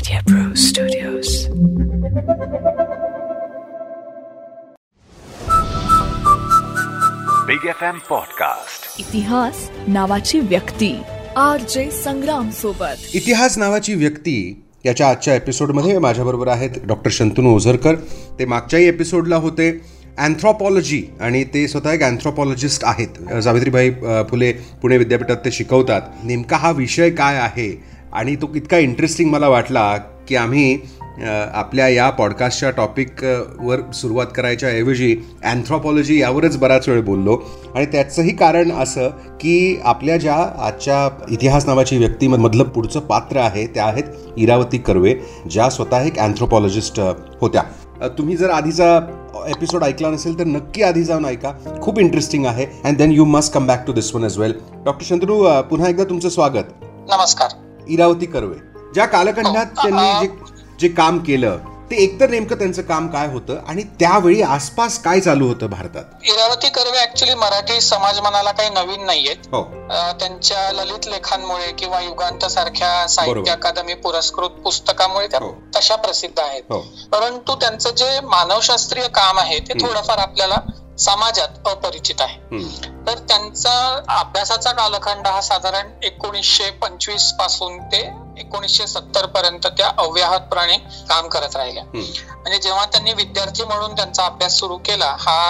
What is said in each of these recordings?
Media Pro Studios. Big F M podcast इतिहास नावाची व्यक्ती. आर जे संग्राम सोबत. इतिहास नावाची व्यक्ती याच्या आजच्या एपिसोडमध्ये माझ्याबरोबर आहेत डॉक्टर शंतनू ओझरकर. ते मागच्याही एपिसोडला होते. अँथ्रॉपॉलॉजी आणि ते स्वतः एक अँथ्रॉपॉलॉजिस्ट आहेत. सावित्रीबाई फुले पुणे विद्यापीठात ते शिकवतात. नेमका हा विषय काय आहे? आणि तो इतका इंटरेस्टिंग मला वाटला की आम्ही आपल्या या पॉडकास्टच्या टॉपिकवर सुरुवात करायच्या ऐवजी अँथ्रॉपॉलॉजी यावरच बराच वेळ बोललो. आणि त्याचंही कारण असं की आपल्या ज्या आजच्या इतिहास नावाची व्यक्तीमधलं पुढचं पात्र आहे त्या आहेत इरावती कर्वे ज्या स्वतः एक अँथ्रोपॉलॉजिस्ट होत्या. तुम्ही जर आधीचा एपिसोड ऐकला नसेल तर नक्की आधी जाऊन ऐका. खूप इंटरेस्टिंग आहे. And then you must come back to this one as well doctor Chandru पुन्हा एकदा तुमचं स्वागत. नमस्कार. इरावती कर्वे ज्या कालखंडात त्यांनी जे जे काम केलं ते एकतर नेमकं त्यांचं काम काय होतं आणि त्यावेळी आसपास काय चालू होतं भारतात इरावती कर्वे ऍक्च्युली मराठी समाज मनाला काही नवीन नाहीयेत हो त्यांच्या ललित लेखांमुळे किंवा युगांत सारख्या. साहित्य अकादमी पुरस्कृत पुस्तकामुळे त्या हो. तशा प्रसिद्ध आहेत हो परंतु त्यांचं जे मानवशास्त्रीय काम आहे ते. थोडंफार आपल्याला समाजात अपरिचित आहे. तर त्यांचा अभ्यासाचा कालखंड हा साधारण एकोणीसशे पंचवीसपासून ते एकोणीसशे सत्तर पर्यंत त्या अव्याहतपणे काम करत राहिल्या. म्हणजे जेव्हा त्यांनी विद्यार्थी म्हणून त्यांचा अभ्यास सुरू केला हा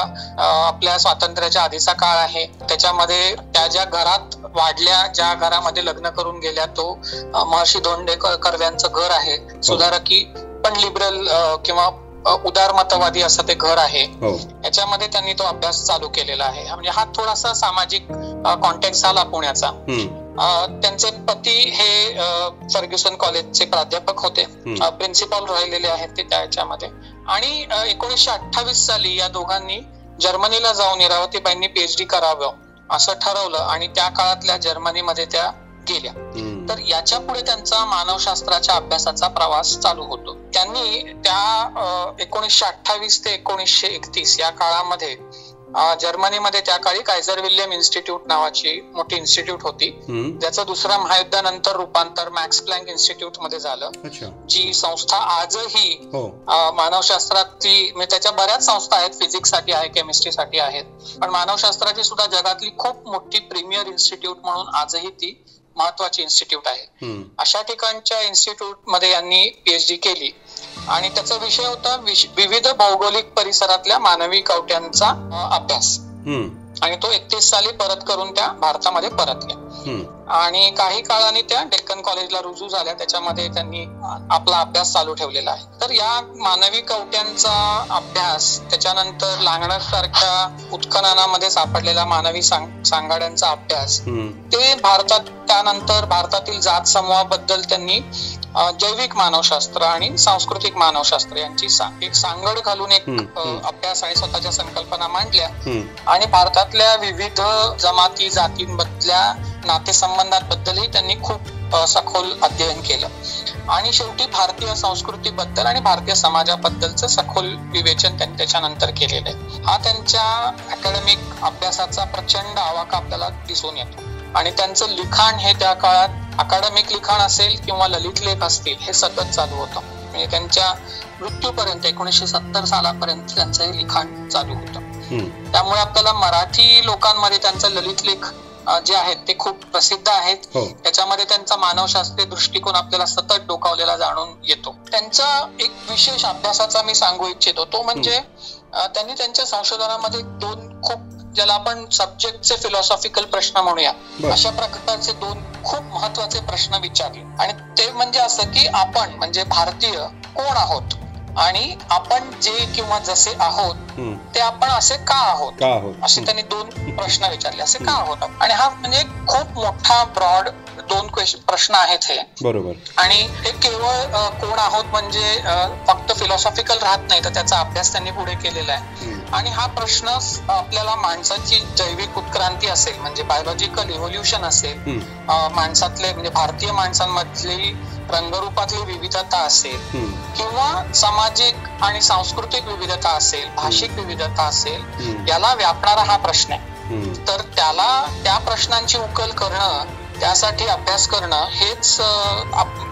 आपल्या स्वातंत्र्याच्या आधीचा काळ आहे. त्याच्यामध्ये त्या ज्या घरात वाढल्या ज्या घरामध्ये लग्न करून गेल्या तो महर्षी धोंडे कर्व्यांचं घर आहे. सुधारकी पण लिबरल किंवा उदारमतवादी असं ते घर आहे. हो. याच्यामध्ये त्यांनी तो अभ्यास चालू केलेला आहे. म्हणजे हा थोडासा सामाजिक कॉन्टॅक्ट झाला पुण्याचा. त्यांचे पती हे फर्ग्युसन कॉलेजचे प्राध्यापक होते. प्रिन्सिपल राहिलेले आहेत ते त्याच्यामध्ये आणि अं, एकोणीसशे अठ्ठावीस साली या दोघांनी जर्मनीला जाऊन इरावतीबाईंनी पीएचडी करावं असं ठरवलं आणि त्या काळातल्या जर्मनीमध्ये त्या गेल्या. तर याच्यापुढे त्यांचा मानवशास्त्राच्या अभ्यासाचा प्रवास चालू होतो. त्यांनी त्या एकोणीसशे अठ्ठावीस ते एकोणीसशे एकतीस या काळामध्ये जर्मनीमध्ये त्या काळी कायझर विल्यम इन्स्टिट्यूट नावाची मोठी इन्स्टिट्यूट होती. ज्याचं दुसऱ्या महायुद्धानंतर रूपांतर मॅक्स प्लँक इन्स्टिट्यूटमध्ये झालं जी संस्था आजही हो. मानवशास्त्रातली म्हणजे त्याच्या बऱ्याच संस्था आहेत फिजिक्ससाठी आहे केमिस्ट्री साठी आहेत. पण मानवशास्त्राची सुद्धा जगातली खूप मोठी प्रीमियर इन्स्टिट्यूट म्हणून आजही ती महत्वाची इन्स्टिट्यूट आहे. अशा ठिकाणच्या इन्स्टिट्यूटमध्ये यांनी पीएचडी केली आणि त्याचा विषय होता विविध भौगोलिक परिसरातल्या मानवी कवट्यांचा अभ्यास. आणि तो एकतीस साली परत करून त्या भारतामध्ये परतल्या. आणि काही काळाने त्या डेक्कन कॉलेजला रुजू झाल्या. त्याच्यामध्ये त्यांनी आपला अभ्यास चालू ठेवलेला आहे. तर या मानवी कवट्यांचा अभ्यास त्याच्यानंतर लांगणर सारख्या उत्खननामध्ये सापडलेला मानवी सांग- सांगाड्यांचा अभ्यास. ते भारतात त्यानंतर भारतातील जात समूहाबद्दल त्यांनी जैविक मानवशास्त्र आणि सांस्कृतिक मानवशास्त्र यांची सा- एक सांगड घालून एक. अभ्यास आणि स्वतःच्या संकल्पना मांडल्या. आणि भारतातल्या विविध जमाती जातींमधल्या नातेसंबंधांबद्दलही त्यांनी खूप सखोल अध्ययन केलं आणि शेवटी भारतीय संस्कृतीबद्दल आणि भारतीय समाजाबद्दलचं सखोल विवेचन त्यांनी त्याच्यानंतर केलेलं आहे हा त्यांच्या अकॅडमिक अभ्यासाचा प्रचंड आवाका आपल्याला दिसून येतो आणि त्यांचं लिखाण हे त्या काळात अकॅडमिक लिखाण असेल किंवा ललित लेख असतील हे सतत चालू होतं म्हणजे त्यांच्या मृत्यूपर्यंत एकोणीसशे सत्तर सालापर्यंत त्यांचं हे लिखाण चालू होतं. त्यामुळे आपल्याला मराठी लोकांमध्ये त्यांचे ललित लेख जे आहेत ते खूप प्रसिद्ध आहेत हो. त्याच्यामध्ये त्यांचा मानवशास्त्रीय दृष्टिकोन आपल्याला सतत डोकावलेला जाणून येतो त्यांचा एक विशेष अभ्यासाचा मी सांगू इच्छितो तो म्हणजे त्यांनी त्यांच्या संशोधनामध्ये दोन खूप ज्याला आपण सब्जेक्टचे फिलॉसॉफिकल प्रश्न म्हणूया. अशा प्रकारचे दोन खूप महत्त्वाचे प्रश्न विचारले. आणि ते म्हणजे असं की आपण म्हणजे भारतीय कोण आहोत? आणि आपण जे किंवा जसे आहोत. ते आपण असे का आहोत? आहोत? असे त्यांनी दोन प्रश्न विचारले. असे का होत आणि हा म्हणजे खूप मोठा ब्रॉड दोन क्वेश्चन प्रश्न आहेत हे बरोबर आणि हे केवळ कोण आहोत म्हणजे फक्त फिलॉसॉफिकल राहत नाही तर त्याचा अभ्यास त्यांनी पुढे केलेला आहे. आणि हा प्रश्न आपल्याला माणसाची जैविक उत्क्रांती असेल म्हणजे बायोलॉजिकल इव्होल्युशन असेल माणसातले म्हणजे भारतीय माणसांमधली रंगरूपातली विविधता असेल. किंवा सामाजिक आणि सांस्कृतिक विविधता असेल भाषिक विविधता असेल. याला व्यापणारा हा प्रश्न आहे. तर त्याला त्या प्रश्नांची उकल करणं त्यासाठी अभ्यास करणं हेच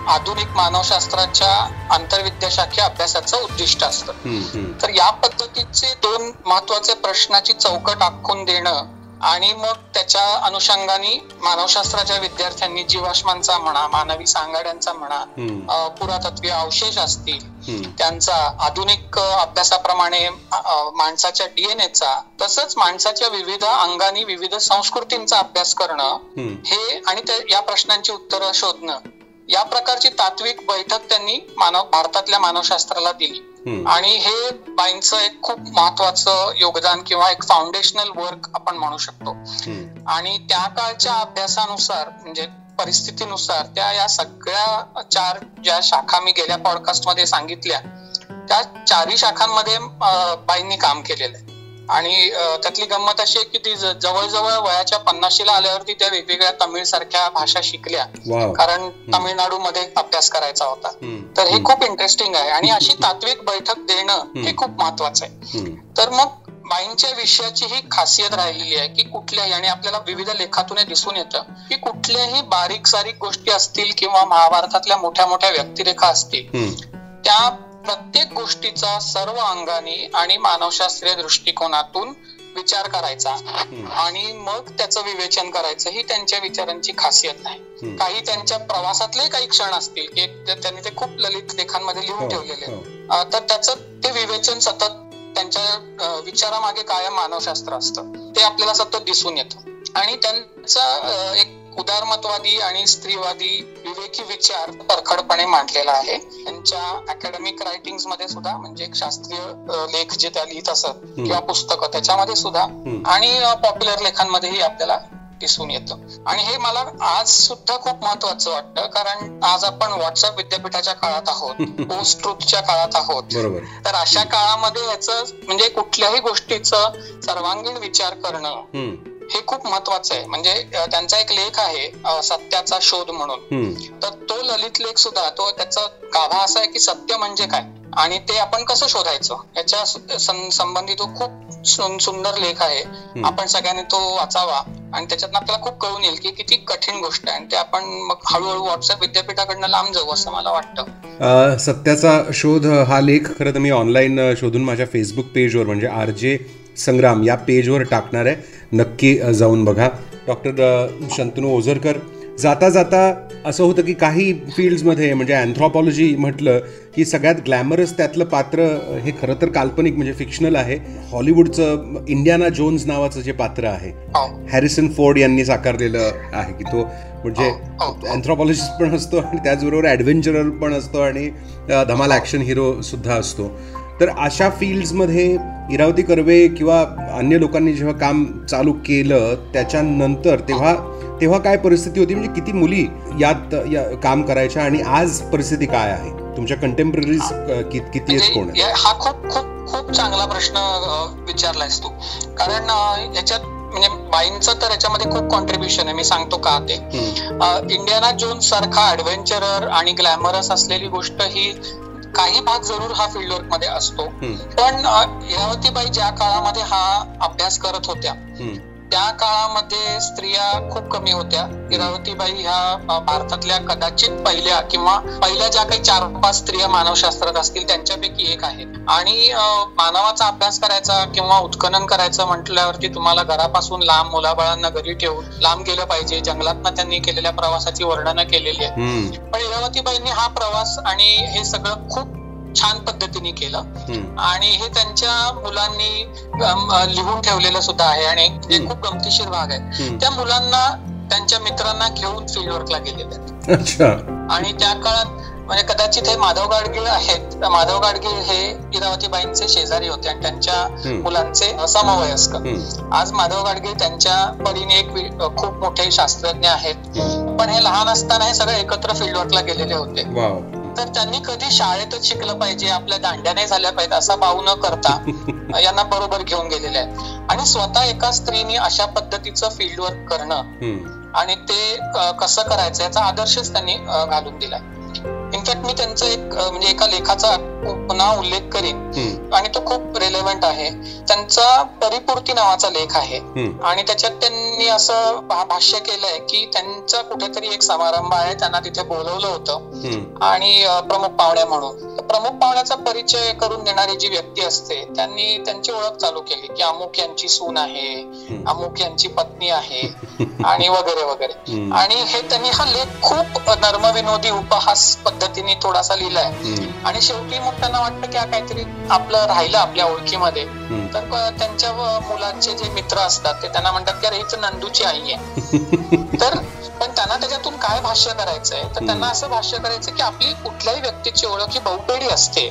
आधुनिक मानवशास्त्राच्या आंतरविद्याशाखीय अभ्यासाचं उद्दिष्ट असतं. तर या पद्धतीचे दोन महत्त्वाचे प्रश्नाची चौकट आखून देणं आणि मग त्याच्या अनुषंगाने मानवशास्त्राच्या विद्यार्थ्यांनी जीवाश्मांचा म्हणा मानवी सांगाड्यांचा म्हणा पुरातत्वीय अवशेष असतील. त्यांचा आधुनिक अभ्यासाप्रमाणे माणसाच्या डीएनएचा तसंच माणसाच्या विविध अंगानी विविध संस्कृतींचा अभ्यास करणं. हे आणि या प्रश्नांची उत्तरं शोधणं या प्रकारची तात्विक बैठक त्यांनी मानव भारतातल्या मानवशास्त्राला दिली. आणि हे बाईंचं एक खूप महत्वाचं योगदान किंवा एक फाउंडेशनल वर्क आपण म्हणू शकतो. आणि त्या काळच्या अभ्यासानुसार म्हणजे परिस्थितीनुसार त्या या सगळ्या चार ज्या शाखा मी गेल्या पॉडकास्टमध्ये सांगितल्या त्या चारही शाखांमध्ये बाईंनी काम केलेलं आहे. आणि त्यातली गंमत अशी आहे की ती जवळजवळ वयाच्या पन्नाशीला आल्यावरती त्या वेगवेगळ्या तमिळ सारख्या भाषा शिकल्या. कारण तामिळनाडू मध्ये अभ्यास करायचा होता. तर हे खूप इंटरेस्टिंग आहे आणि अशी तात्विक बैठक देणं हे खूप महत्वाचं आहे. तर मग बाईंच्या विषयाची ही खासियत राहिलेली आहे की कुठल्याही आणि आपल्याला विविध लेखातून हे दिसून येतं की कुठल्याही बारीक सारीक गोष्टी असतील किंवा महाभारतातल्या मोठ्या मोठ्या व्यक्तिरेखा असतील. त्या प्रत्येक गोष्टीचा सर्व अंगाने आणि मानवशास्त्रीय दृष्टिकोनातून विचार करायचा. आणि मग त्याचं विवेचन करायचं ही त्यांच्या विचारांची खासियत आहे काही त्यांच्या प्रवासातले काही क्षण असतील की त्यांनी ते खूप ललित लेखांमध्ये लिहून हो, ठेवलेले हो. तर त्याचं ते विवेचन सतत त्यांच्या विचारामागे कायम मानवशास्त्र असतं. ते आपल्याला सतत दिसून येतं. आणि त्यांचा एक उदारमतवादी आणि स्त्रीवादी विवेकी विचार परखडपणे मांडलेला आहे. त्यांच्या अकॅडमिक रायटिंगमध्ये सुद्धा म्हणजे एक शास्त्रीय लेख जे त्या लिहित असत किंवा पुस्तकं त्याच्यामध्ये सुद्धा आणि पॉप्युलर लेखांमध्येही आपल्याला दिसून येतं. आणि हे मला आज सुद्धा खूप महत्वाचं वाटतं कारण आज आपण व्हॉट्सअप विद्यापीठाच्या काळात आहोत पोस्ट ट्रुथच्या काळात आहोत. तर अशा काळामध्ये याचं म्हणजे कुठल्याही गोष्टीचं सर्वांगीण विचार करणं. हे खूप महत्वाचं आहे. म्हणजे त्यांचा एक लेख आहे सत्याचा शोध म्हणून. तर तो ललित लेख सुद्धा तो त्याचा गाभा असा आहे की सत्य म्हणजे काय? आणि ते आपण कसं शोधायचं? याच्या संबंधी तो खूप सुंदर लेख आहे. आपण सगळ्यांनी तो वाचावा. आणि त्याच्यातनं आपल्याला खूप कळून येईल की किती कठीण गोष्ट आहे. आणि ते आपण मग हळूहळू व्हॉट्सअप विद्यापीठाकडनं लांब जाऊ असं मला वाटतं. सत्याचा शोध हा लेख खरं तर मी ऑनलाईन शोधून माझ्या फेसबुक पेजवर म्हणजे आर जे संग्राम या पेजवर टाकणार आहे. नक्की जाऊन बघा. डॉक्टर शंतनू ओझरकर जाता जाता असं होतं की काही फील्ड्समध्ये म्हणजे अँथ्रॉपॉलॉजी म्हटलं की सगळ्यात ग्लॅमरस त्यातलं पात्र हे खरं तर काल्पनिक म्हणजे फिक्शनल आहे. हॉलिवूडचं इंडियाना जोन्स नावाचं जे पात्र आहे हो. हॅरिसन फोर्ड यांनी साकारलेलं आहे की तो म्हणजे हो, हो. अँथ्रोपॉलॉजिस्ट पण असतो आणि त्याचबरोबर ॲडव्हेंचरर पण असतो आणि धमाल ॲक्शन हिरो सुद्धा असतो. तर अशा फील्ड्समध्ये इरावती कर्वे किंवा अन्य लोकांनी जेव्हा काम चालू केलं त्याच्यानंतर तेव्हा तेव्हा काय परिस्थिती होती? म्हणजे किती मुली यात या काम करायच्या आणि आज परिस्थिती काय आहे? तुमच्या कंटेम्पररीज किती आहेत कोण म्हणजे हा खूप खूप खूप चांगला प्रश्न विचारलायस तू. कारण याच्यात म्हणजे बाईंचं तर याच्यामध्ये खूप कॉन्ट्रीब्युशन आहे. मी सांगतो का ते? इंडियाना जोन्स सारखा ऍडव्हेंचरर आणि ग्लॅमरस असलेली गोष्ट ही काही भाग जरूर हा फील्ड वर्कमध्ये असतो. पण अं, इरावतीबाई ज्या काळामध्ये हा अभ्यास करत होत्या. त्या काळामध्ये स्त्रिया खूप कमी होत्या. इरावतीबाई ह्या भारतातल्या कदाचित पहिल्या किंवा पहिल्या ज्या काही चार पाच स्त्रिया मानवशास्त्रात असतील त्यांच्यापैकी एक आहेत आणि मानवाचा अभ्यास करायचा किंवा उत्खनन करायचं म्हटल्यावरती तुम्हाला घरापासून लांब मुलाबाळांना घरी ठेवून लांब गेलं पाहिजे. जंगलातनं त्यांनी केलेल्या प्रवासाची वर्णनं केलेली हम्म. पण इरावतीबाईंनी हा प्रवास आणि हे सगळं खूप छान पद्धतीने केलं. आणि हे त्यांच्या मुलांनी लिहून ठेवलेलं सुद्धा आहे आणि एक खूप गमतीशीर भाग आहे. त्या मुलांना त्यांच्या मित्रांना घेऊन फील्ड वर्कला गेलेले आणि त्या काळात म्हणजे कदाचित हे माधव गाडगीळ आहेत. माधव गाडगीळ हे इरावतीबाईंचे शेजारी होते आणि त्यांच्या मुलांचे समवयस्क. आज माधव गाडगीळ त्यांच्या परीने एक खूप मोठे शास्त्रज्ञ आहेत. पण हे लहान असताना हे सगळे एकत्र फील्ड वर्कला गेलेले होते. तर त्यांनी कधी शाळेतच शिकलं पाहिजे आपल्या दांड्या नाही झाल्या पाहिजे असा भाव न करता यांना बरोबर घेऊन गेलेले आहेत आणि स्वतः एका स्त्रीने अशा पद्धतीचं फील्ड वर्क करणं. आणि ते कसं करायचं याचा आदर्शच त्यांनी घालून दिलाय इनफॅक्ट मी त्यांचं एक म्हणजे एका लेखाचा पुन्हा उल्लेख करीन. आणि तो खूप रेलेव्हंट आहे. त्यांचा परिपूर्ती नावाचा लेख आहे. आणि त्याच्यात त्यांनी असं भाष्य केलंय की त्यांचा कुठेतरी एक समारंभ आहे. त्यांना तिथे बोलवलं होतं. आणि प्रमुख पाहुण्या म्हणून. प्रमुख पाहुण्याचा परिचय करून देणारी जी व्यक्ती असते त्यांनी त्यांची ओळख चालू केली की अमुक यांची सून आहे अमुक यांची पत्नी आहे आणि वगैरे वगैरे. आणि हे त्यांनी हा लेख खूप नर्मविनोदी उपहास पद्धतीने थोडासा लिहिलाय. आणि शेवटी मग त्यांना वाटतं की काहीतरी आपलं राहिलं आपल्या ओळखीमध्ये. तर त्यांच्या मुलाचे जे मित्र असतात ते त्यांना म्हणतात की अरे हीच नंदूची आई आहे. तर पण त्यांना त्याच्यातून काय भाष्य करायचंय? तर त्यांना असं भाष्य करायचं की आपली कुठल्याही व्यक्तीची ओळख ही बहुपेढी असते.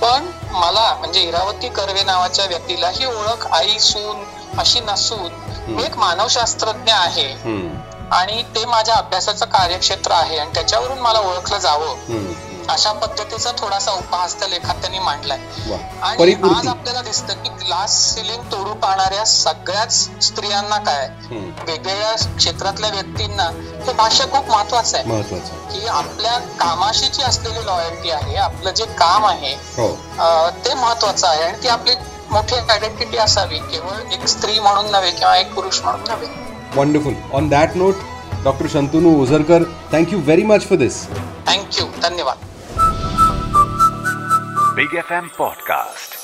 पण मला म्हणजे इरावती कर्वे नावाच्या व्यक्तीला ही ओळख आई सून अशी नसून मी एक मानवशास्त्रज्ञ आहे. आणि ते माझ्या अभ्यासाचं कार्यक्षेत्र आहे आणि त्याच्यावरून मला ओळखलं जावं. अशा पद्धतीचा थोडासा उपहास त्या लेखात त्यांनी मांडलाय. आणि आज आपल्याला दिसतं की ग्लास सिलिंग तोडू पाहणाऱ्या सगळ्याच स्त्रियांना काय? वेगवेगळ्या क्षेत्रातल्या व्यक्तींना हे भाषा खूप महत्वाचं आहे. महत्वाचं की आपल्या कामाशी जी असलेली लॉयल्टी आहे आपलं जे काम आहे हो. ते महत्वाचं आहे. आणि ती आपली मोठी आयडेंटिटी असावी. केवळ एक स्त्री म्हणून नव्हे किंवा एक पुरुष म्हणून नव्हे. Wonderful on that note doctor Shantanu Ozarkar thank you very much for this thank you धन्यवाद Big FM Podcast.